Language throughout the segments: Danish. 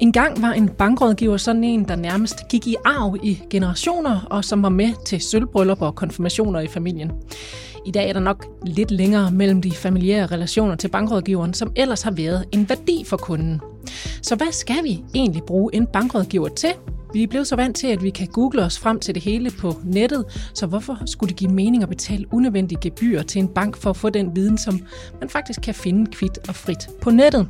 En gang var en bankrådgiver sådan en, der nærmest gik i arv i generationer, og som var med til sølvbryllup og konfirmationer i familien. I dag er der nok lidt længere mellem de familiære relationer til bankrådgiveren, som ellers har været en værdi for kunden. Så hvad skal vi egentlig bruge en bankrådgiver til? Vi er blevet så vant til, at vi kan google os frem til det hele på nettet, så hvorfor skulle det give mening at betale unødvendige gebyrer til en bank for at få den viden, som man faktisk kan finde kvidt og frit på nettet?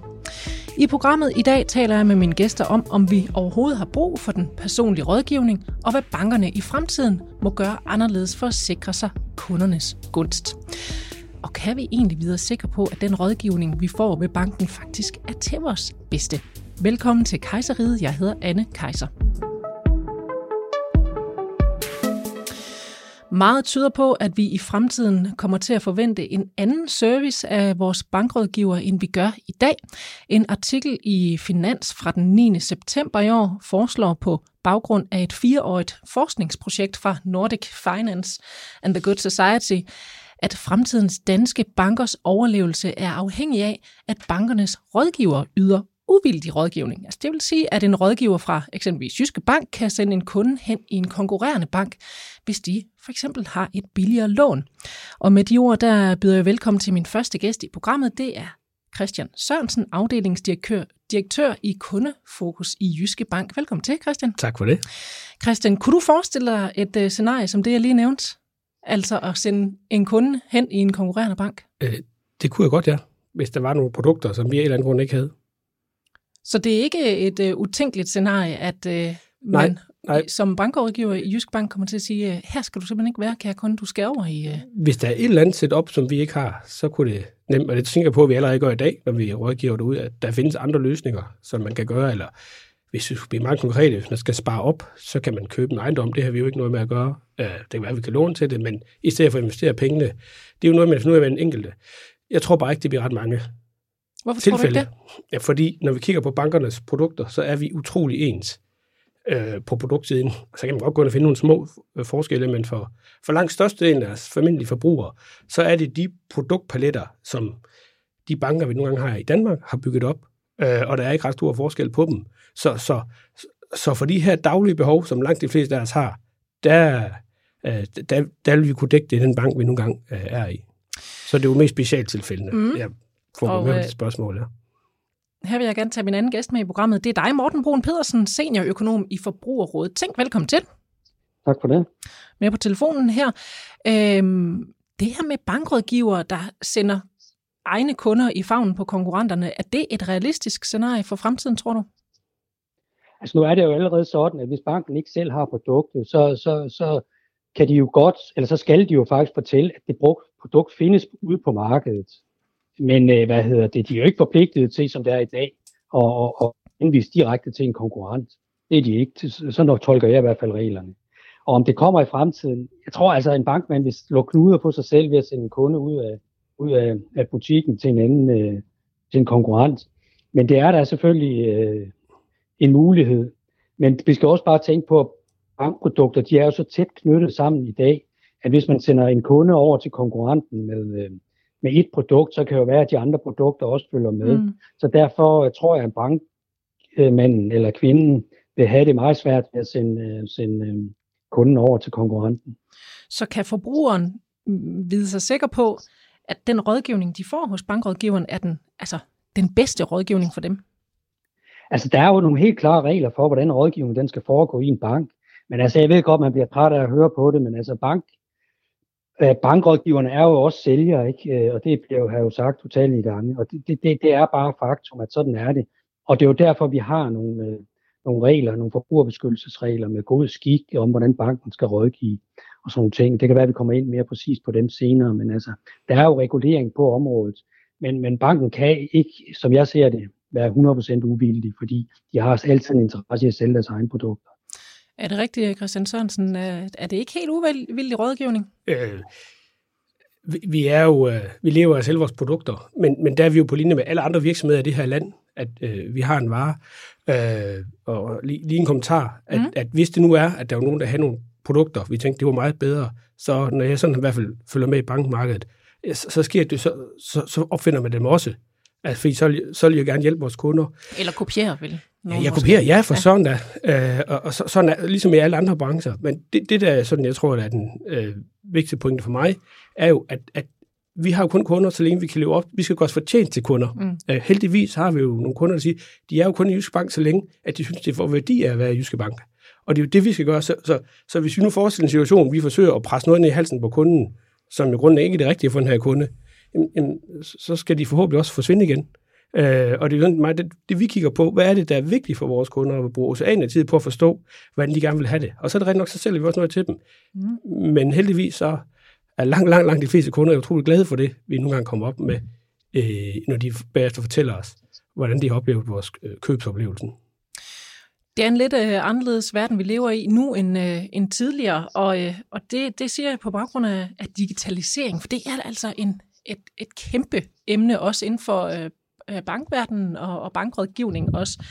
I programmet i dag taler jeg med mine gæster om, om vi overhovedet har brug for den personlige rådgivning, og hvad bankerne i fremtiden må gøre anderledes for at sikre sig kundernes gunst. Og kan vi egentlig videre sikre på, at den rådgivning, vi får ved banken, faktisk er til vores bedste? Velkommen til Kejseriet. Jeg hedder Anne Kejser. Meget tyder på, at vi i fremtiden kommer til at forvente en anden service af vores bankrådgiver, end vi gør i dag. En artikel i Finans fra den 9. september i år foreslår på baggrund af et fireårigt forskningsprojekt fra Nordic Finance and the Good Society, at fremtidens danske bankers overlevelse er afhængig af, at bankernes rådgiver yder uvildig rådgivning. Altså det vil sige, at en rådgiver fra eksempelvis Jyske Bank kan sende en kunde hen i en konkurrerende bank, hvis de for eksempel har et billigere lån. Og med de ord, der byder jeg velkommen til min første gæst i programmet. Det er Christian Sørensen, afdelingsdirektør direktør i Kundefokus i Jyske Bank. Velkommen til, Christian. Tak for det. Christian, kunne du forestille dig et uh, scenarie som det, jeg lige nævnte? Altså at sende en kunde hen i en konkurrerende bank? Øh, det kunne jeg godt, ja. Hvis der var nogle produkter, som vi af en eller anden grund ikke havde. Så det er ikke et uh, utænkeligt scenarie, at uh, man nej, nej. som bankrådgiver i Jysk Bank kommer til at sige, uh, her skal du simpelthen ikke være, kære kunde, du skal over i... Uh... Hvis der er et eller andet setup, som vi ikke har, så kunne det nemt, og det tænker på, at vi allerede gør i dag, når vi rådgiver det ud, at der findes andre løsninger, som man kan gøre, eller hvis vi skal blive meget konkrete, hvis man skal spare op, så kan man købe en ejendom. Det har vi jo ikke noget med at gøre. Det kan være, at vi kan låne til det, men i stedet for at investere pengene, det er jo noget med at finde ud af, hvad en enkelte. Jeg tror bare ikke, det bliver ret mange Hvorfor tilfælde. tror du ikke det? Ja, fordi når vi kigger på bankernes produkter, så er vi utrolig ens øh, på produktsiden. Så kan man godt gå ind og finde nogle små øh, forskelle, men for, for langt størstedelen af familielige forbrugere, så er det de produktpaletter, som de banker, vi nogle gange har i Danmark, har bygget op, øh, og der er ikke ret stor forskel på dem. Så, så, så for de her daglige behov, som langt de fleste af os har, der, øh, der, der vil vi kunne dække det i den bank, vi nogle gange øh, er i. Så det er jo mest specialtilfældende. Mm. Jeg får og, øh, spørgsmål, ja. Her vil jeg gerne tage min anden gæst med i programmet. Det er dig, Morten Brun Pedersen, seniorøkonom i Forbrugerrådet. Tænk, velkommen til. Tak for det. Med på telefonen her. Øhm, det her med bankrådgiver, der sender egne kunder i favnen på konkurrenterne, er det et realistisk scenarie for fremtiden, tror du? Altså nu er det jo allerede sådan, at hvis banken ikke selv har produktet, så, så, så kan de jo godt, eller så skal de jo faktisk fortælle, at det produkt findes ude på markedet. Men øh, hvad hedder det, de er jo ikke forpligtet til, som det er i dag, at, at, indvise direkte til en konkurrent. Det er de ikke. Sådan tolker jeg i hvert fald reglerne. Og om det kommer i fremtiden, jeg tror altså, at en bankmand vil slå knuder på sig selv ved at sende en kunde ud af, ud af, af butikken til en anden, øh, til en konkurrent. Men det er der selvfølgelig øh, en mulighed. Men vi skal også bare tænke på, at bankprodukter, de er jo så tæt knyttet sammen i dag, at hvis man sender en kunde over til konkurrenten med, øh, med et produkt, så kan det jo være, at de andre produkter også følger med. Mm. Så derfor øh, tror jeg, at bankmanden eller kvinden vil have det meget svært ved at sende, øh, sende øh, kunden over til konkurrenten. Så kan forbrugeren vide sig sikker på, at den rådgivning, de får hos bankrådgiveren, er den, altså, den bedste rådgivning for dem? Altså, der er jo nogle helt klare regler for, hvordan rådgivningen den skal foregå i en bank. Men altså, jeg ved godt, man bliver træt af at høre på det, men altså, bank, Øh, bankrådgiverne er jo også sælgere, ikke? Øh, og det bliver jo, har jo sagt utallige gange, og det, det, det er bare faktum, at sådan er det. Og det er jo derfor, vi har nogle, øh, nogle regler, nogle forbrugerbeskyttelsesregler med god skik om, hvordan banken skal rådgive og sådan nogle ting. Det kan være, at vi kommer ind mere præcis på dem senere, men altså, der er jo regulering på området. Men, men banken kan ikke, som jeg ser det, være 100% uvildig, fordi de har altid en interesse i at sælge deres egne produkter. Er det rigtigt, Christian Sørensen? Er det ikke helt uvildig rådgivning? Øh, vi er jo, øh, vi lever af selv vores produkter, men, men der er vi jo på linje med alle andre virksomheder i det her land, at øh, vi har en vare. Øh, og lige, lige en kommentar, at, mm. at hvis det nu er, at der er nogen, der har nogle produkter, vi tænkte, det var meget bedre, så når jeg sådan i hvert fald følger med i bankmarkedet, så, så sker det, så, så, så opfinder man dem også. Altså, fordi så, så vil jeg gerne hjælpe vores kunder. Eller kopiere, vel? Ja, jeg kopierer, ja, for ja. sådan da. Øh, og, og så, sådan er, ligesom i alle andre brancher. Men det, det der, sådan, jeg tror, der er den øh, vigtigste pointe for mig, er jo, at, at vi har jo kun kunder, så længe vi kan leve op. Vi skal godt fortjent til kunder. Mm. Øh, heldigvis har vi jo nogle kunder, der siger, de er jo kun i Jyske Bank, så længe, at de synes, det får værdi af at være i Jyske Bank. Og det er jo det, vi skal gøre. Så, så, så hvis vi nu forestiller en situation, vi forsøger at presse noget ned i halsen på kunden, som i grunden ikke er det rigtige for den her kunde, jamen, jamen, så skal de forhåbentlig også forsvinde igen. Øh, og det er sådan meget det, det, vi kigger på. Hvad er det, der er vigtigt for vores kunder at bruge oceaner tid på at forstå, hvordan de gerne vil have det. Og så er det rigtig nok, så sælger vi også noget til dem. Mm. Men heldigvis så er langt, langt, langt de fleste kunder utrolig glade for det, vi nogle gange kommer op med, øh, når de bagefter fortæller os, hvordan de har oplevet vores øh, købsoplevelsen. Det er en lidt øh, anderledes verden, vi lever i nu end, øh, end tidligere, og, øh, og det, det siger jeg på baggrund af, af digitalisering, for det er altså en, et, et kæmpe emne også inden for øh, øh, bankverdenen og, og bankrådgivning også.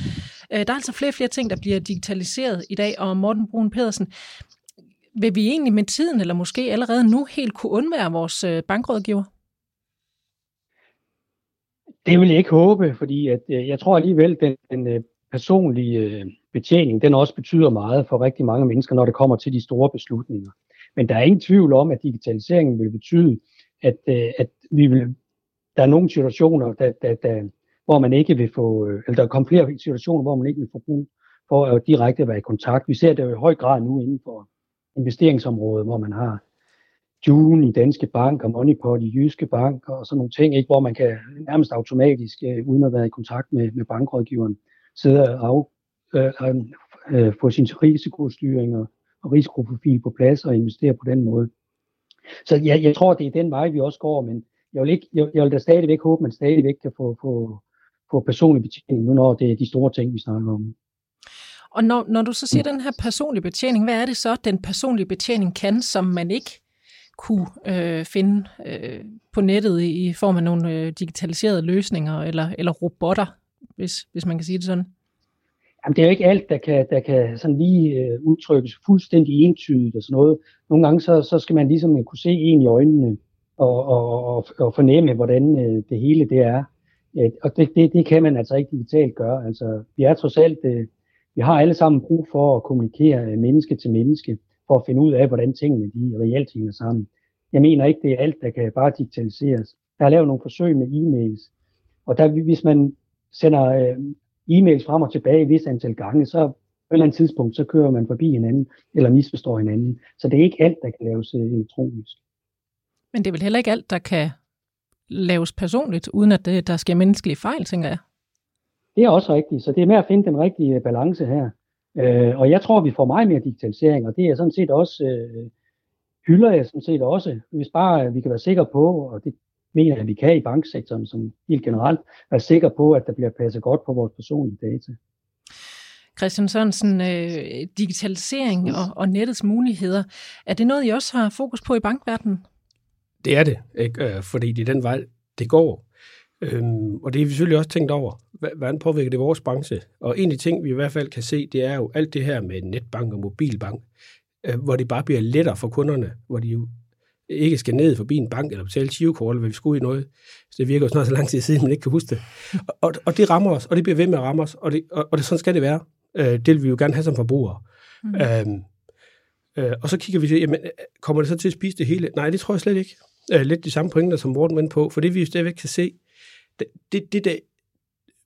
Øh, der er altså flere og flere ting, der bliver digitaliseret i dag, og Morten Brun Pedersen, vil vi egentlig med tiden, eller måske allerede nu, helt kunne undvære vores øh, bankrådgiver? Det vil jeg ikke håbe, fordi at, øh, jeg tror alligevel, den, den øh, personlige øh, betjening, den også betyder meget for rigtig mange mennesker, når det kommer til de store beslutninger. Men der er ingen tvivl om, at digitaliseringen vil betyde, at, øh, at vi vil, der er nogle situationer, der, der, der, hvor man ikke vil få, øh, eller der kommer flere situationer, hvor man ikke vil få brug for at direkte være i kontakt. Vi ser det jo i høj grad nu inden for investeringsområdet, hvor man har June i Danske Bank og Moneypot i Jyske Bank og sådan nogle ting, ikke, hvor man kan nærmest automatisk, øh, uden at være i kontakt med, med bankrådgiveren, sidde og af, øh, øh, få sin risikostyring og, og risikoprofil på plads og investere på den måde. Så jeg, jeg tror, det er den vej, vi også går, men jeg vil, ikke, jeg, jeg vil da stadigvæk håbe, at man stadigvæk kan få, få, få personlig betjening, nu når det er de store ting, vi snakker om. Og når, når du så siger den her personlige betjening, hvad er det så, den personlige betjening kan, som man ikke kunne øh, finde øh, på nettet i, i form af nogle øh, digitaliserede løsninger eller, eller robotter, hvis, hvis man kan sige det sådan? Jamen, det er jo ikke alt, der kan, der kan sådan lige øh, udtrykkes fuldstændig entydigt og sådan noget. Nogle gange så, så skal man ligesom øh, kunne se en i øjnene og, og, og, og fornemme, hvordan øh, det hele det er. Øh, og det, det, det kan man altså ikke digitalt gøre. Altså, vi er trods alt øh, vi har alle sammen brug for at kommunikere øh, menneske til menneske, for at finde ud af, hvordan tingene de reelt hænger sammen. Jeg mener ikke, det er alt, der kan bare digitaliseres. Jeg har lavet nogle forsøg med e-mails, og der, hvis man sender øh, e-mails frem og tilbage et vis antal gange, så på et eller andet tidspunkt, så kører man forbi hinanden, eller misforstår hinanden. Så det er ikke alt, der kan laves øh, elektronisk. Men det er vel heller ikke alt, der kan laves personligt, uden at det, der sker menneskelige fejl, tænker jeg. Det er også rigtigt, så det er med at finde den rigtige øh, balance her. Øh, og jeg tror, vi får meget mere digitalisering, og det er sådan set også, øh, hylder jeg sådan set også, hvis bare øh, vi kan være sikre på, og det mener at vi kan i banksektoren som helt generelt, være sikre på, at der bliver passet godt på vores personlige data. Christian Sørensen, øh, digitalisering og, og nettets muligheder, er det noget, I også har fokus på i bankverdenen? Det er det, ikke? fordi det er den vej, det går. Øhm, og det er vi selvfølgelig også tænkt over, hvordan påvirker det vores branche? Og en af de ting, vi i hvert fald kan se, det er jo alt det her med netbank og mobilbank, øh, hvor det bare bliver lettere for kunderne, hvor de jo ikke skal ned forbi en bank eller betale 20 eller hvad vi skulle i noget. Så det virker jo snart så lang tid siden, man ikke kan huske det. Og, og, det rammer os, og det bliver ved med at ramme os, og, det, og, og det, sådan skal det være. Øh, det vil vi jo gerne have som forbrugere. Mm. Øhm, øh, og så kigger vi til, jamen, kommer det så til at spise det hele? Nej, det tror jeg slet ikke. Øh, lidt de samme pointer, som Morten vendte på, for det vi jo stadigvæk kan se, det, det, det der,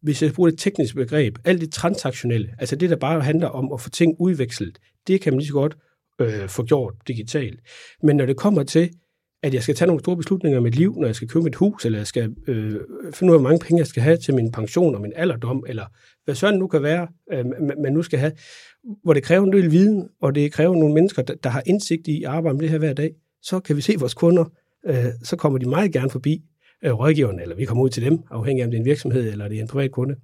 hvis jeg bruger et teknisk begreb, alt det transaktionelle, altså det, der bare handler om at få ting udvekslet, det kan man lige så godt øh, få gjort digitalt. Men når det kommer til, at jeg skal tage nogle store beslutninger i mit liv, når jeg skal købe et hus, eller jeg skal øh, finde ud af, hvor mange penge jeg skal have til min pension og min alderdom, eller hvad sådan nu kan være, øh, man nu skal have, hvor det kræver en del viden, og det kræver nogle mennesker, der, der har indsigt i at arbejde med det her hver dag, så kan vi se vores kunder, øh, så kommer de meget gerne forbi øh, rådgiverne, eller vi kommer ud til dem, afhængig af om det er en virksomhed eller det er en privat kunde.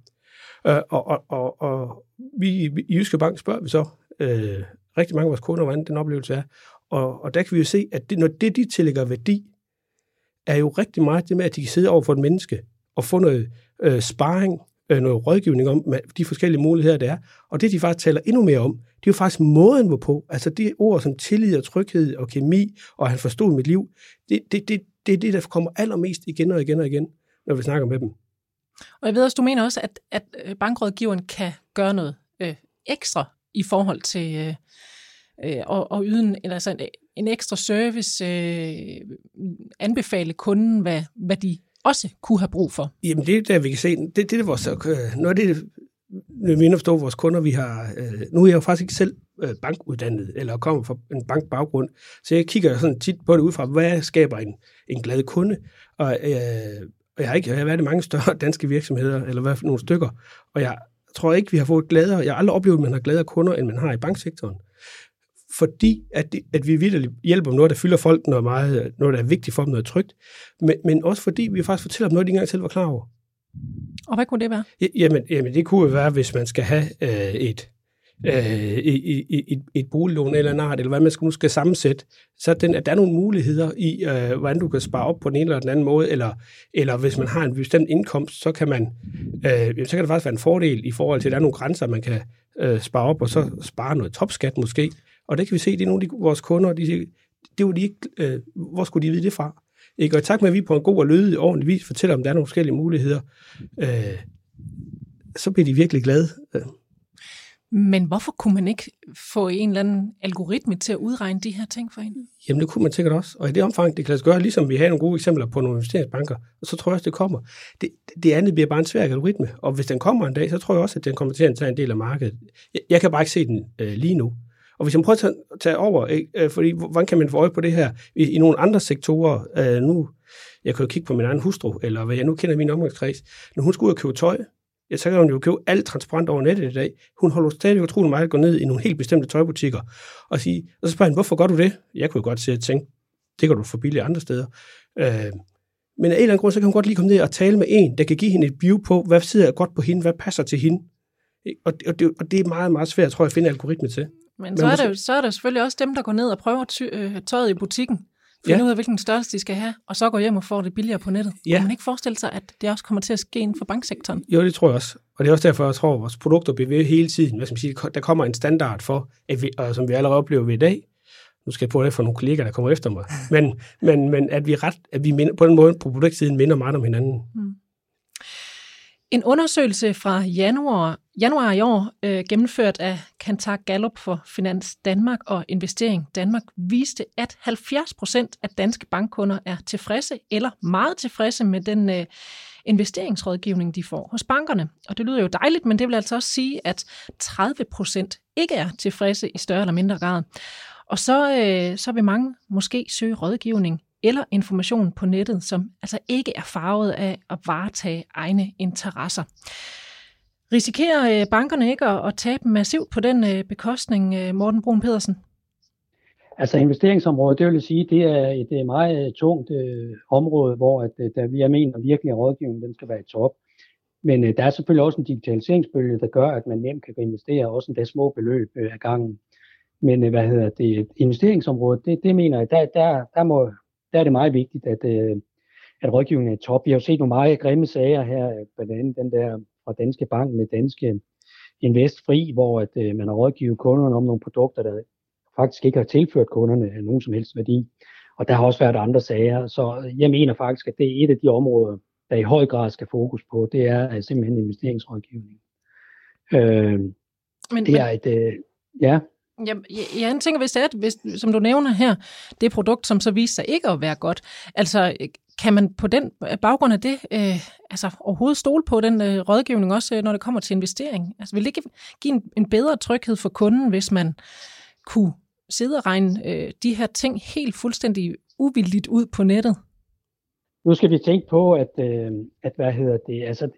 Øh, og, og, og, og vi i Jyske Bank spørger vi så øh, rigtig mange af vores kunder, hvordan den oplevelse er. Og, og der kan vi jo se, at det, når det, de tillægger værdi, er jo rigtig meget det med, at de kan sidde over for et menneske og få noget øh, sparring, øh, noget rådgivning om de forskellige muligheder, der er. Og det, de faktisk taler endnu mere om, det er jo faktisk måden, hvorpå. Altså de ord som tillid og tryghed og kemi, og at han forstod mit liv, det, det, det, det er det, der kommer allermest igen og igen og igen, når vi snakker med dem. Og jeg ved også, du mener også, at, at øh, bankrådgiveren kan gøre noget øh, ekstra i forhold til øh, øh, og at yde en, eller altså en, en ekstra service, øh, anbefale kunden, hvad, hvad de også kunne have brug for. Jamen det er der, vi kan se, det, det er vores, øh, noget af det, vi at forstå vores kunder, vi har, øh, nu er jeg jo faktisk ikke selv øh, bankuddannet, eller kommer fra en bankbaggrund, så jeg kigger sådan tit på det ud fra, hvad skaber en, en glad kunde, og, øh, og jeg har ikke jeg har været i mange større danske virksomheder, eller hvad nogle stykker, og jeg tror ikke, vi har fået gladere, jeg har aldrig oplevet, at man har gladere kunder, end man har i banksektoren. Fordi at, det, at vi virkelig hjælper noget, der fylder folk noget, meget, noget, der er vigtigt for dem, noget trygt, men, men også fordi vi faktisk fortæller dem noget, de ikke engang selv var klar over. Og hvad kunne det være? Jamen, jamen det kunne være, hvis man skal have øh, et, øh, i, i, et boliglån eller en art, eller hvad man skal, nu skal sammensætte, så den, at der er nogle muligheder i, øh, hvordan du kan spare op på den ene eller den anden måde, eller, eller hvis man har en bestemt indkomst, så kan man, øh, så kan det faktisk være en fordel i forhold til, at der er nogle grænser, man kan øh, spare op, og så spare noget topskat måske. Og det kan vi se, det er nogle af de, vores kunder, de siger, det var de ikke, øh, hvor skulle de vide det fra? Ikke? Og tak med, at vi på en god og lødig ordentlig vis fortæller, om der er nogle forskellige muligheder, øh, så bliver de virkelig glade. Øh. Men hvorfor kunne man ikke få en eller anden algoritme til at udregne de her ting for en? Jamen det kunne man sikkert også. Og i det omfang, det kan lade sig gøre, ligesom vi har nogle gode eksempler på nogle investeringsbanker, og så tror jeg også, det kommer. Det, det andet bliver bare en svær algoritme, og hvis den kommer en dag, så tror jeg også, at den kommer til at tage en del af markedet. Jeg, jeg kan bare ikke se den øh, lige nu. Og hvis man prøver at tage, tage over, ikke? Øh, fordi hvordan kan man få øje på det her i, i nogle andre sektorer? Øh, nu, jeg kan jo kigge på min egen hustru, eller hvad jeg nu kender min omgangskreds. Når hun skulle ud og købe tøj, ja, så kan hun jo købe alt transparent over nettet i dag. Hun holder stadig utrolig meget at gå ned i nogle helt bestemte tøjbutikker og sige, og så spørger hun, hvorfor gør du det? Jeg kunne jo godt sige at tænke, det kan du få billigt andre steder. Øh, men af en eller anden grund, så kan hun godt lige komme ned og tale med en, der kan give hende et view på, hvad sidder godt på hende, hvad passer til hende. Og, og, det, og det er meget, meget svært, tror jeg, at finde algoritme til. Men, Men så, er det, jo, så er der selvfølgelig også dem, der går ned og prøver ty, øh, tøjet i butikken, finde ja. ud af, hvilken størrelse de skal have, og så går hjem og får det billigere på nettet. Ja. Kan man ikke forestille sig, at det også kommer til at ske inden for banksektoren? Jo, det tror jeg også. Og det er også derfor, jeg tror, at vores produkter bliver ved hele tiden. Hvad skal man sige, der kommer en standard for, at vi, og som vi allerede oplever ved i dag. Nu skal jeg prøve det for nogle kolleger, der kommer efter mig. Men, men, men at vi, ret, at vi minder, på den måde på produktsiden minder meget om hinanden. Mm. En undersøgelse fra januar, januar i år, øh, gennemført af Kantar Gallup for Finans Danmark og Investering Danmark, viste, at 70 procent af danske bankkunder er tilfredse eller meget tilfredse med den øh, investeringsrådgivning, de får hos bankerne. Og det lyder jo dejligt, men det vil altså også sige, at 30 procent ikke er tilfredse i større eller mindre grad. Og så, øh, så vil mange måske søge rådgivning eller information på nettet, som altså ikke er farvet af at varetage egne interesser. Risikerer øh, bankerne ikke at tabe massivt på den øh, bekostning, øh, Morten Brun Pedersen? Altså investeringsområdet, det vil sige, det er et meget tungt øh, område, hvor at, der, jeg mener virkelig, at rådgivningen den skal være i top. Men øh, der er selvfølgelig også en digitaliseringsbølge, der gør, at man nemt kan investere også en små beløb øh, af gangen. Men øh, hvad hedder det, investeringsområdet, det, det mener jeg, der, der, der må der er det meget vigtigt, at, øh, at rådgivningen er top. Vi har jo set nogle meget grimme sager her, blandt andet den der fra Danske Bank med Danske Invest Fri, hvor at, øh, man har rådgivet kunderne om nogle produkter, der faktisk ikke har tilført kunderne nogen som helst værdi. Og der har også været andre sager, så jeg mener faktisk, at det er et af de områder, der i høj grad skal fokus på, det er simpelthen investeringsrådgivning. Øh, men, det er et, øh, ja. Ja, jeg jeg tænker, hvis det er, hvis, som du nævner her, det produkt, som så viser sig ikke at være godt, altså kan man på den baggrund af det øh, altså overhovedet stole på den øh, rådgivning, også øh, når det kommer til investering? Altså vil det ikke give en, en bedre tryghed for kunden, hvis man kunne sidde og regne øh, de her ting helt fuldstændig uvildigt ud på nettet? Nu skal vi tænke på, at, øh, at hvad hedder det, altså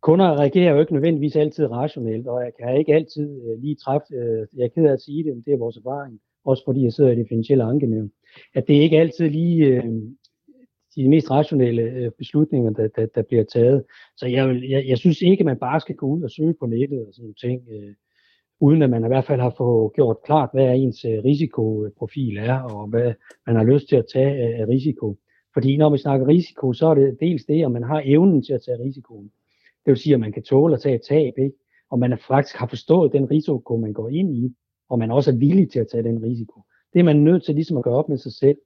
kunder reagerer jo ikke nødvendigvis altid rationelt, og jeg kan ikke altid øh, lige træffe, øh, jeg er ked af at sige det, men det er vores erfaring, også fordi jeg sidder i det finansielle ankenævn, at det ikke altid lige øh, de mest rationelle øh, beslutninger, der, der, der bliver taget. Så jeg, vil, jeg, jeg synes ikke, at man bare skal gå ud og søge på nettet og sådan ting, øh, uden at man i hvert fald har fået gjort klart, hvad ens øh, risikoprofil er, og hvad man har lyst til at tage af risiko. Fordi når vi snakker risiko, så er det dels det, at man har evnen til at tage risikoen. Det vil sige, at man kan tåle at tage et tab, ikke? og man faktisk har forstået den risiko, man går ind i, og man også er villig til at tage den risiko. Det er man nødt til ligesom at gøre op med sig selv.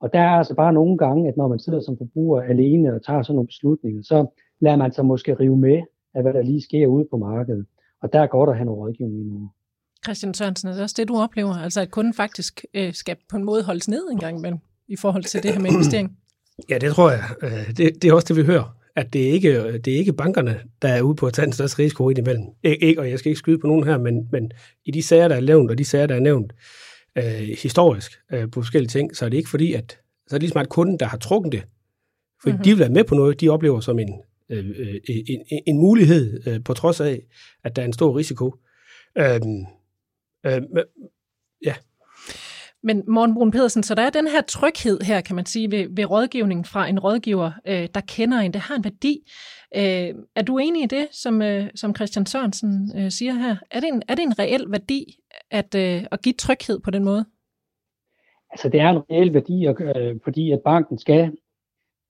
Og der er altså bare nogle gange, at når man sidder som forbruger alene og tager sådan nogle beslutninger, så lader man sig måske rive med af, hvad der lige sker ude på markedet. Og der er godt at have noget rådgivning nu. Christian Sørensen, er det også det, du oplever? Altså at kunden faktisk øh, skal på en måde holdes ned en gang imellem i forhold til det her med investering? Ja, det tror jeg. Øh, det, det er også det, vi hører. At det ikke det er ikke bankerne, der er ude på at tage en største risiko ind imellem. Ikke, og jeg skal ikke skyde på nogen her, men, men i de sager, der er nævnt, og de sager, der er nævnt øh, historisk øh, på forskellige ting, så er det ikke fordi, at så er det ligesom at kunden, der har trukket det. For mm-hmm. de vil være med på noget, de oplever som en, øh, øh en, en, en mulighed, øh, på trods af, at der er en stor risiko. Øh, øh, ja. Men Morten Brun Pedersen, så der er den her tryghed her, kan man sige, ved, ved rådgivning fra en rådgiver, øh, der kender en. Det har en værdi. Øh, er du enig i det, som, øh, som Christian Sørensen øh, siger her? Er det, en, er det en reel værdi at, øh, at give tryghed på den måde? Altså det er en reel værdi, øh, fordi at banken skal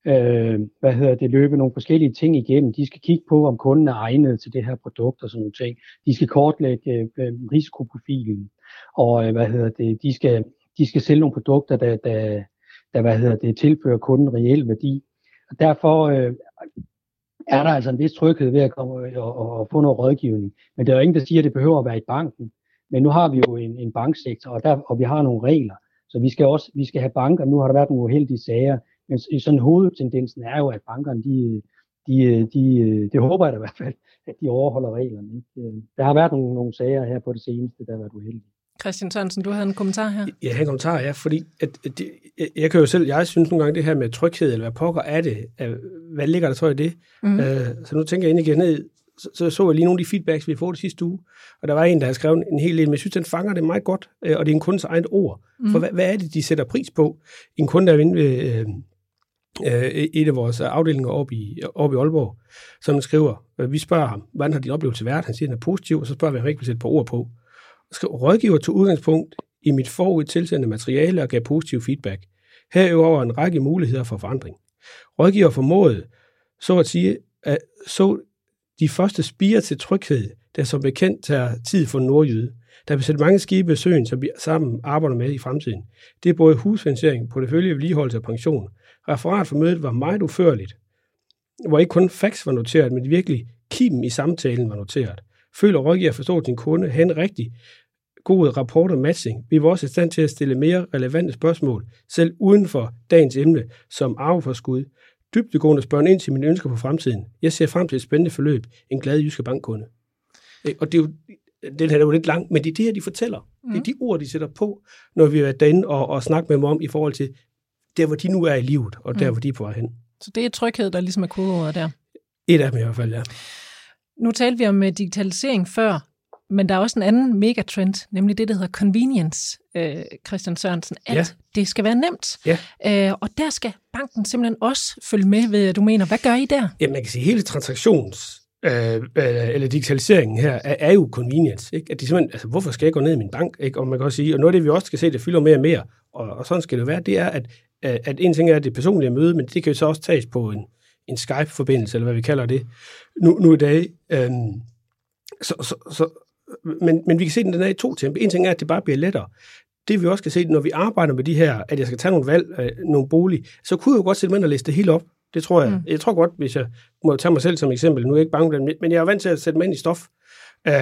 øh, hvad hedder det, løbe nogle forskellige ting igennem. De skal kigge på, om kunden er egnet til det her produkt og sådan nogle ting. De skal kortlægge øh, risikoprofilen, og øh, hvad hedder det, de skal, de skal sælge nogle produkter, der, der, der hvad hedder det, tilfører kunden reel værdi. Og derfor øh, er der altså en vis tryghed ved at komme og, og, og få noget rådgivning. Men der er jo ingen, der siger, at det behøver at være i banken. Men nu har vi jo en, en banksektor, og, der, og vi har nogle regler. Så vi skal også vi skal have banker. Nu har der været nogle uheldige sager. Men sådan hovedtendensen er jo, at bankerne, de, de, de, det håber jeg da i hvert fald, at de overholder reglerne. Ikke? Øh, der har været nogle, nogle sager her på det seneste, der har været uheldige. Christian Sørensen, du havde en kommentar her. Ja, jeg har en kommentar, ja, fordi at, at det, jeg, jeg kan jo selv, jeg synes nogle gange det her med tryghed, eller hvad pokker er det, hvad ligger der så i det? Mm. Uh, så nu tænker jeg ind igen ned, så, så så jeg lige nogle af de feedbacks, vi har fået det sidste uge, og der var en, der havde skrevet en hel del, men jeg synes, den fanger det meget godt, uh, og det er en kundes eget ord. Mm. For hvad, hvad er det, de sætter pris på? En kunde, der er inde ved, uh, uh, et af vores afdelinger oppe i, oppe i Aalborg, som skriver, uh, vi spørger ham, hvordan har din oplevelse været? Han siger, at den er positiv, og så spørger vi, om han ikke vil sætte et par ord på rådgiver tog udgangspunkt i mit forud tilsendte materiale og gav positiv feedback. Herudover en række muligheder for forandring. Rådgiver formåede, så at sige, at så de første spire til tryghed, der som bekendt tager tid for nordjyde. Der vil sætte mange skibe i søen, som vi sammen arbejder med i fremtiden. Det er både husfinansiering, portefølje, vedligeholdelse og pension. Referat for mødet var meget uførligt, hvor ikke kun facts var noteret, men virkelig kimen i samtalen var noteret. Føler rådgiver forstår din kunde, have en rigtig god rapport og matching. Vi er også i stand til at stille mere relevante spørgsmål, selv uden for dagens emne, som arveforskud, dybdegående spørg ind til mine ønsker på fremtiden. Jeg ser frem til et spændende forløb, en glad jyske bankkunde. Og det er jo, den her er jo lidt lang, men det er det her, de fortæller. Mm. Det er mm. de ord, de sætter på, når vi er derinde og, og snakker med dem om i forhold til der, hvor de nu er i livet, og der, mm. hvor de er på vej hen. Så det er tryghed, der ligesom er kodeordet der? Et af dem i hvert fald, ja. Nu talte vi om øh, digitalisering før, men der er også en anden megatrend, nemlig det, der hedder convenience, øh, Christian Sørensen, at ja. det skal være nemt. Ja. Øh, og der skal banken simpelthen også følge med, ved du mener. Hvad gør I der? Jamen, man kan sige, hele transaktions øh, øh, eller digitaliseringen her, er, er jo convenience. Ikke? At de simpelthen, altså, hvorfor skal jeg gå ned i min bank? Ikke? Og man kan også sige, og noget af det, vi også skal se, det fylder mere og mere, og, og sådan skal det være, det er, at, at en ting er det personlige møde, men det kan jo så også tages på en, en Skype-forbindelse, eller hvad vi kalder det, nu, nu i dag. Øhm, så, så, så, men, men vi kan se, at den er i to tempo. En ting er, at det bare bliver lettere. Det vi også kan se, når vi arbejder med de her, at jeg skal tage nogle valg, øh, nogle bolig, så kunne jeg jo godt sætte mig og læse det hele op. Det tror jeg. Mm. Jeg tror godt, hvis jeg må tage mig selv som eksempel, nu er jeg ikke bange men jeg er vant til at sætte mig ind i stof. Øh,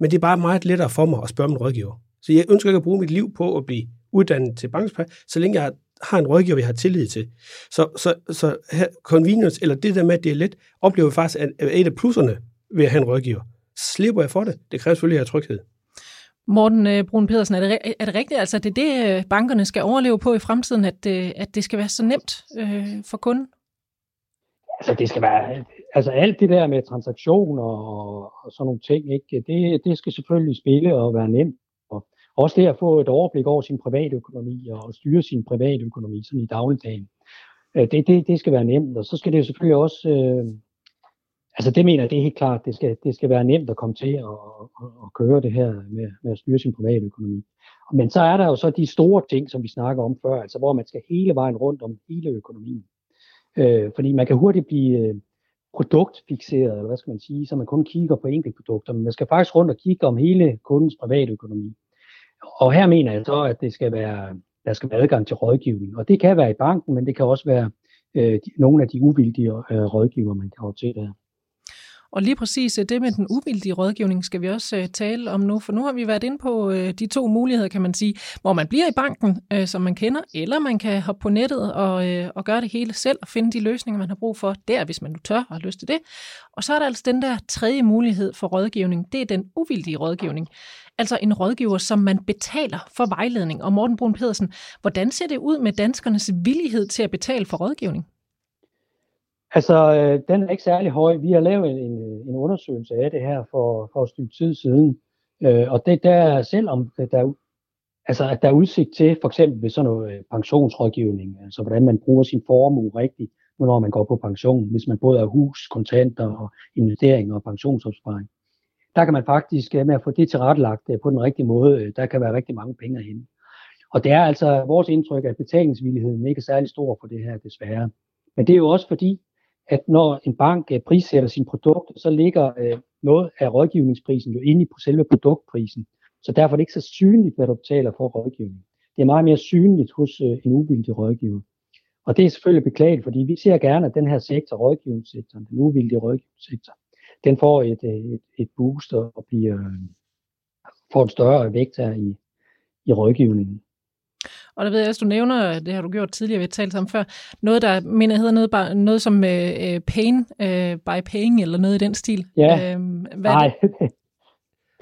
men det er bare meget lettere for mig at spørge min rådgiver. Så jeg ønsker ikke at bruge mit liv på at blive uddannet til bankspær, så længe jeg har en rådgiver, jeg har tillid til. Så, så, så her, convenience, eller det der med, at det er let, oplever jeg faktisk, at et af plusserne ved at have en rådgiver. Så slipper jeg for det. Det kræver selvfølgelig, at jeg har tryghed. Morten øh, Brun Pedersen, er det, er det rigtigt, altså, at det er det, øh, bankerne skal overleve på i fremtiden, at, øh, at det skal være så nemt øh, for kunden? Altså, det skal være, altså alt det der med transaktioner og, og sådan nogle ting, ikke, det, det skal selvfølgelig spille og være nemt. Også det at få et overblik over sin private økonomi og styre sin private økonomi sådan i dagligdagen. Øh, det, det, det skal være nemt, og så skal det jo selvfølgelig også, øh, altså det mener jeg, det er helt klart, det skal, det skal være nemt at komme til at, at, at køre det her med, med at styre sin private økonomi. Men så er der jo så de store ting, som vi snakker om før, altså hvor man skal hele vejen rundt om hele økonomien. Øh, fordi man kan hurtigt blive øh, produktfixeret, eller hvad skal man sige, så man kun kigger på enkeltprodukter, men man skal faktisk rundt og kigge om hele kundens private økonomi og her mener jeg så, at det skal være, der skal være adgang til rådgivning. Og det kan være i banken, men det kan også være øh, nogle af de uvildige øh, rådgiver, man kan have til der. Og lige præcis øh, det med den uvildige rådgivning skal vi også øh, tale om nu, for nu har vi været inde på øh, de to muligheder, kan man sige, hvor man bliver i banken, som man kender, eller man kan hoppe på nettet og, og gøre det hele selv og finde de løsninger, man har brug for der, hvis man nu tør og har lyst til det. Og så er der altså den der tredje mulighed for rådgivning, det er den uvildige rådgivning. Altså en rådgiver, som man betaler for vejledning. Og Morten Brun Pedersen, hvordan ser det ud med danskernes villighed til at betale for rådgivning? Altså, øh, den er ikke særlig høj. Vi har lavet en, øh, en undersøgelse af det her for, for et stykke tid siden. Øh, og det der, selvom der, altså, at der er udsigt til, for eksempel ved sådan noget øh, pensionsrådgivning, altså hvordan man bruger sin formue rigtigt, når man går på pension, hvis man både har hus, kontanter og investeringer og pensionsopsparing. Der kan man faktisk øh, med at få det tilrettelagt på den rigtige måde, der kan være rigtig mange penge at hente. Og det er altså vores indtryk, at betalingsvilligheden ikke er særlig stor for det her, desværre. Men det er jo også fordi, at når en bank øh, prissætter sin produkt, så ligger øh, noget af rådgivningsprisen jo inde på selve produktprisen. Så derfor er det ikke så synligt, hvad du betaler for rådgivning. Det er meget mere synligt hos øh, en uvildig rådgiver. Og det er selvfølgelig beklageligt, fordi vi ser gerne, at den her sektor, rådgivningssektoren, den uvildige rådgivningssektor, den får et, øh, et, et boost og bliver, øh, får en større vægt her i, i rådgivningen. Og der ved jeg også, du nævner, det har du gjort tidligere, vi har talt sammen før, noget, der mener hedder noget, bare, noget som uh, pain uh, by paying, eller noget i den stil. Ja, uh, hvad nej. Det?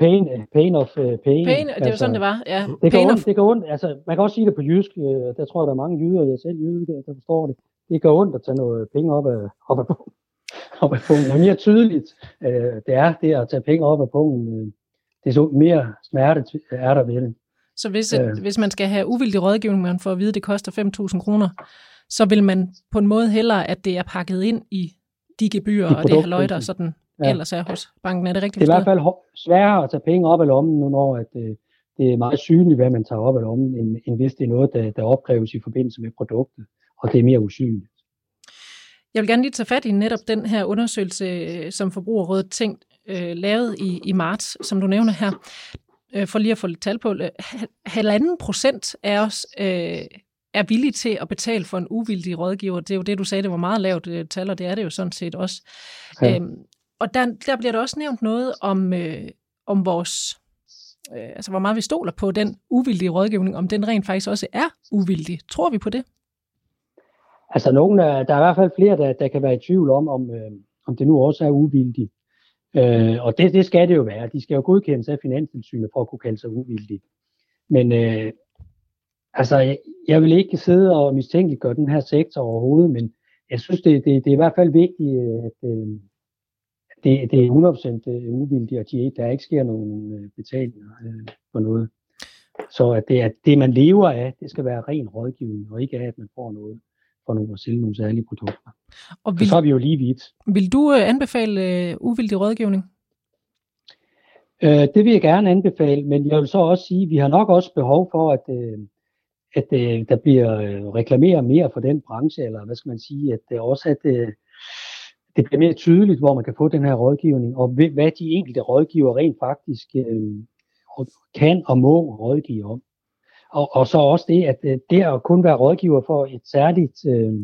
pain, pain of uh, pain. Pain, det er jo sådan, det var. Ja. Det, kan ondt, det kan ondt, altså man kan også sige det på jysk, der tror jeg, der er mange jyder, jeg selv jyder, der forstår det. Det gør ondt at tage noget penge op af, op af, op af pungen. Og mere tydeligt uh, det er det at tage penge op af pungen, det er så mere smerte er der ved det. Så hvis, et, hvis man skal have uvildig rådgivning, man får at vide, at det koster 5.000 kroner, så vil man på en måde hellere, at det er pakket ind i de gebyrer og det her løjter, sådan ja. ellers er hos banken. Er det rigtigt Det er i hvert fald sværere at tage penge op af lommen, nu når at, øh, det er meget synligt, hvad man tager op af lommen, end, end hvis det er noget, der, der opkræves i forbindelse med produktet, og det er mere usynligt. Jeg vil gerne lige tage fat i netop den her undersøgelse, øh, som Forbrugerrådet tænkt øh, lavet i, i marts, som du nævner her øh, for lige at få lidt tal på, øh, halvanden procent af os øh, er villige til at betale for en uvildig rådgiver. Det er jo det, du sagde, det var meget lavt øh, tal, og det er det jo sådan set også. Ja. Øhm, og der, der bliver der også nævnt noget om, øh, om vores, øh, altså hvor meget vi stoler på den uvildige rådgivning, om den rent faktisk også er uvildig. Tror vi på det? Altså nogen, der, der er i hvert fald flere, der, der kan være i tvivl om, om, øh, om det nu også er uvildigt. Øh, og det, det skal det jo være. De skal jo godkendes af Finanstilsynet for at kunne kalde sig uvildige. Men øh, altså, jeg, jeg vil ikke sidde og mistænkeliggøre den her sektor overhovedet, men jeg synes, det, det, det er i hvert fald vigtigt, at øh, det, det er 100% øh, uvildigt, og de, der ikke sker nogen øh, betalinger øh, for noget. Så at det, at det, man lever af, det skal være ren rådgivning, og ikke af, at man får noget for nogle at sælge nogle særlige produkter. Og vil, så er vi jo lige vidt. Vil du øh, anbefale uh, uvildig rådgivning? Uh, det vil jeg gerne anbefale, men jeg vil så også sige, at vi har nok også behov for, at, uh, at uh, der bliver reklameret mere for den branche, eller hvad skal man sige, at det også at, uh, det bliver mere tydeligt, hvor man kan få den her rådgivning, og hvad de enkelte rådgiver rent faktisk uh, kan og må rådgive om. Og, og så også det, at øh, det at kun være rådgiver for et særligt øh,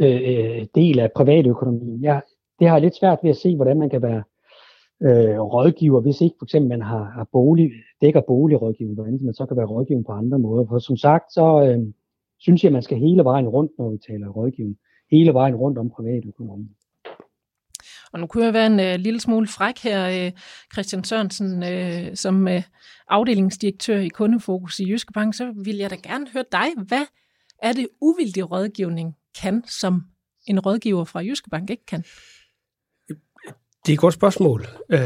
øh, øh, del af privatøkonomien, ja, det har jeg lidt svært ved at se, hvordan man kan være øh, rådgiver, hvis ikke for eksempel man har, har bolig, dækker boligrådgivning, hvordan man så kan være rådgiver på andre måder. For som sagt, så øh, synes jeg, at man skal hele vejen rundt, når vi taler rådgivning. Hele vejen rundt om privatøkonomien. Og nu kunne jeg være en øh, lille smule fræk her, øh, Christian Sørensen, øh, som øh, afdelingsdirektør i Kundefokus i Jyske Bank, så vil jeg da gerne høre dig. Hvad er det uvildig rådgivning kan, som en rådgiver fra Jyske Bank ikke kan? Det er et godt spørgsmål. Uh,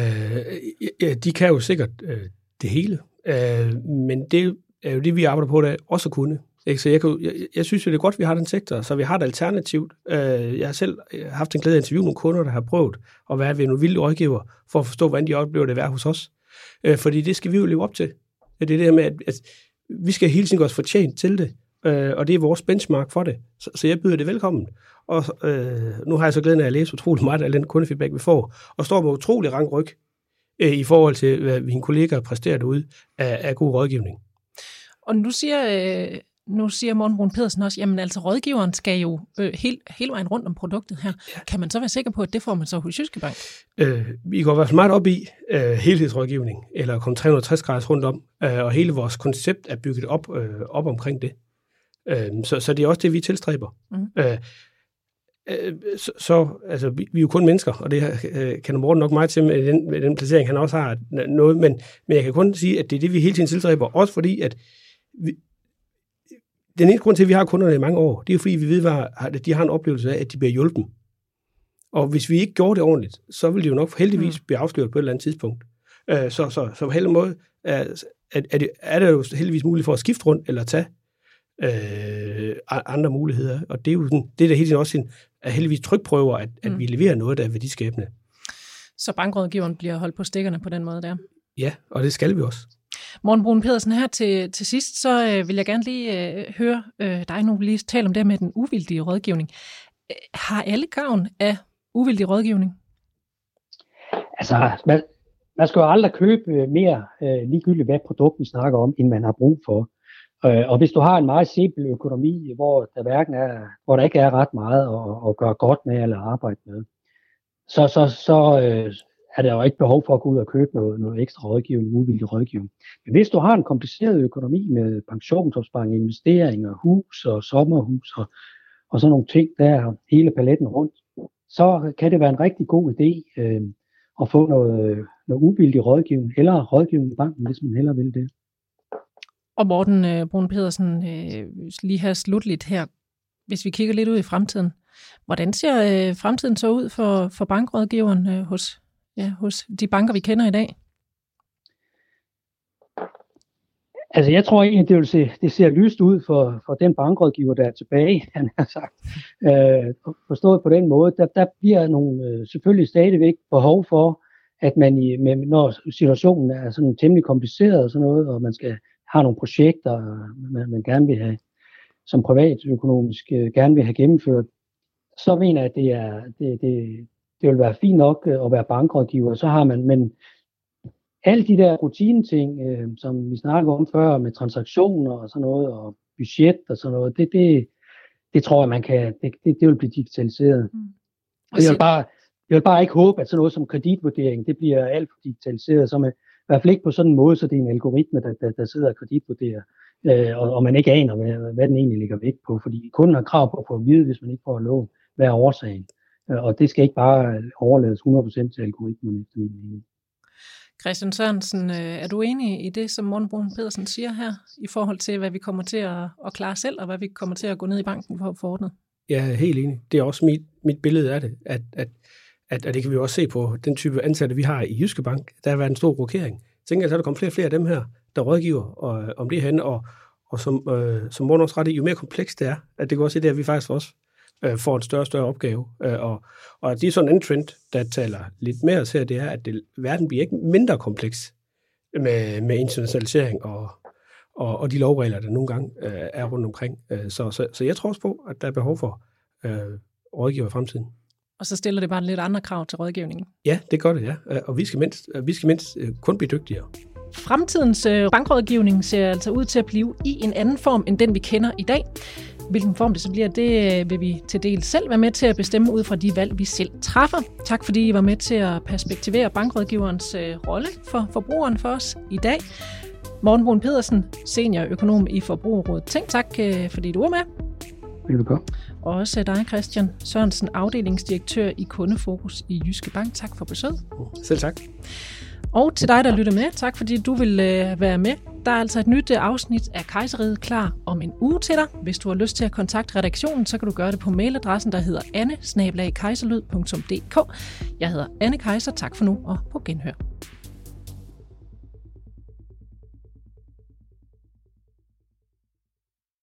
de kan jo sikkert øh, det hele, øh, men det er jo det, vi arbejder på, der også kunne. Ikke? Så jeg, kan, jeg, jeg synes jo, det er godt, at vi har den sektor, så vi har et alternativ. Øh, jeg har selv øh, haft en glæde at interviewe nogle kunder, der har prøvet at være ved nogle vilde rådgiver, for at forstå, hvordan de oplever det at være hos os. Øh, fordi det skal vi jo leve op til. Det er det der med, at, at vi skal hele tiden gøre os fortjent til det, øh, og det er vores benchmark for det. Så, så jeg byder det velkommen. Og øh, nu har jeg så glæden af at læse utrolig meget af den kundefeedback, vi får, og står med utrolig rang ryg øh, i forhold til, hvad mine kollegaer præsterer derude af, af god rådgivning. Og nu siger, øh, nu siger Morten Brun Pedersen også, jamen altså rådgiveren skal jo øh, hele, hele vejen rundt om produktet her. Ja. Kan man så være sikker på, at det får man så hos Jyske Bank? Øh, vi går i hvert fald meget op i øh, helhedsrådgivning, eller komme 360 grader rundt om, øh, og hele vores koncept er bygget op, øh, op omkring det. Øh, så, så det er også det, vi tilstræber. Mm. Øh, øh, så, så altså, vi, vi er jo kun mennesker, og det øh, kan Morten nok meget til med den, med den placering, han også har noget, men, men jeg kan kun sige, at det er det, vi hele tiden tilstræber, også fordi, at vi, den eneste grund til, at vi har kunderne i mange år, det er jo fordi, vi ved, at de har en oplevelse af, at de bliver hjulpet. Og hvis vi ikke gjorde det ordentligt, så ville de jo nok heldigvis mm. blive afsløret på et eller andet tidspunkt. Øh, så, så, så på hele måde er, er, det, er der jo heldigvis muligt for at skifte rundt eller tage øh, andre muligheder. Og det er jo sådan, det er der hele tiden også en, er heldigvis trykprøver, at, at mm. vi leverer noget, der er værdiskabende. Så bankrådgiveren bliver holdt på stikkerne på den måde der? Ja, og det skal vi også. Morten Brun Pedersen, her til, til sidst, så øh, vil jeg gerne lige øh, høre øh, dig nu lige tale om det med den uvildige rådgivning. Øh, har alle gavn af uvildig rådgivning? Altså, man, man skal jo aldrig købe mere øh, ligegyldigt, hvad produkt vi snakker om, end man har brug for. Øh, og hvis du har en meget simpel økonomi, hvor der, hverken er, hvor der ikke er ret meget at, at gøre godt med eller arbejde med, så, så, så, øh, er der jo ikke behov for at gå ud og købe noget, noget ekstra rådgivning, uvildig rådgivning. Men hvis du har en kompliceret økonomi med pensionsopsparing, investeringer, hus og sommerhus og, og sådan nogle ting, der hele paletten rundt, så kan det være en rigtig god idé øh, at få noget, noget uvildig rådgivning, eller rådgivning i banken, hvis man heller vil det. Og Morten øh, Brun Pedersen, øh, lige her slutligt her, hvis vi kigger lidt ud i fremtiden, hvordan ser øh, fremtiden så ud for, for bankrådgiveren øh, hos ja, hos de banker, vi kender i dag? Altså, jeg tror egentlig, det, vil se, det ser lyst ud for, for den bankrådgiver, der er tilbage, han har sagt. Øh, forstået på den måde, der, der bliver nogle, øh, selvfølgelig stadigvæk behov for, at man, i, med, når situationen er sådan temmelig kompliceret og sådan noget, og man skal have nogle projekter, man, man gerne vil have, som privatøkonomisk øh, gerne vil have gennemført, så mener jeg, at det, er, det, det, det vil være fint nok øh, at være bankrådgiver, så har man, men alle de der rutineting, øh, som vi snakker om før, med transaktioner og sådan noget, og budget og sådan noget, det, det, det tror jeg, man kan, det, det, det vil blive digitaliseret. Mm. Og jeg vil, bare, jeg vil bare ikke håbe, at sådan noget som kreditvurdering, det bliver alt for digitaliseret, så man, i hvert fald ikke på sådan en måde, så det er en algoritme, der, der, der sidder og kreditvurderer, øh, og, og man ikke aner, hvad, hvad den egentlig ligger vægt på, fordi kunden har krav på at få at vide, hvis man ikke får lån, hvad er årsagen. Øh, og det skal ikke bare overlades 100% til algoritmen efter min mening. Christian Sørensen, øh, er du enig i det, som Morten Brun Pedersen siger her, i forhold til, hvad vi kommer til at, at klare selv, og hvad vi kommer til at gå ned i banken for at få ordnet? Jeg er helt enig. Det er også mit, mit billede af det, at, at, at, at det kan vi også se på den type ansatte, vi har i Jyske Bank. Der har været en stor rokering. Jeg tænker, at der kommer flere og flere af dem her, der rådgiver og, om det her, og, og som, øh, som Morten også ret i, jo mere komplekst det er, at det går også se, det, at vi faktisk også øh, får en større og større opgave. Øh, og, og det er sådan en trend, der taler lidt mere til, det er, at det, verden bliver ikke mindre kompleks med, med internationalisering og, og, og de lovregler, der nogle gange øh, er rundt omkring. Øh, så, så, så jeg tror også på, at der er behov for øh, rådgiver i fremtiden. Og så stiller det bare lidt andre krav til rådgivningen. Ja, det gør det, ja. Øh, og vi skal mindst, vi skal mindst øh, kun blive dygtigere. Fremtidens øh, bankrådgivning ser altså ud til at blive i en anden form end den, vi kender i dag. Hvilken form det så bliver, det øh, vil vi til del selv være med til at bestemme ud fra de valg, vi selv træffer. Tak fordi I var med til at perspektivere bankrådgiverens øh, rolle for forbrugeren for os i dag. Morten Brun Pedersen, seniorøkonom i Forbrugerrådet. Tænk tak, øh, fordi du var med. Velbekomme. Og også dig, Christian Sørensen, afdelingsdirektør i Kundefokus i Jyske Bank. Tak for besøget. Selv tak. Og til dig, der lytter med, tak fordi du vil øh, være med. Der er altså et nyt øh, afsnit af Kejseriet klar om en uge til dig. Hvis du har lyst til at kontakte redaktionen, så kan du gøre det på mailadressen, der hedder anne Jeg hedder Anne Kejser. Tak for nu og på genhør.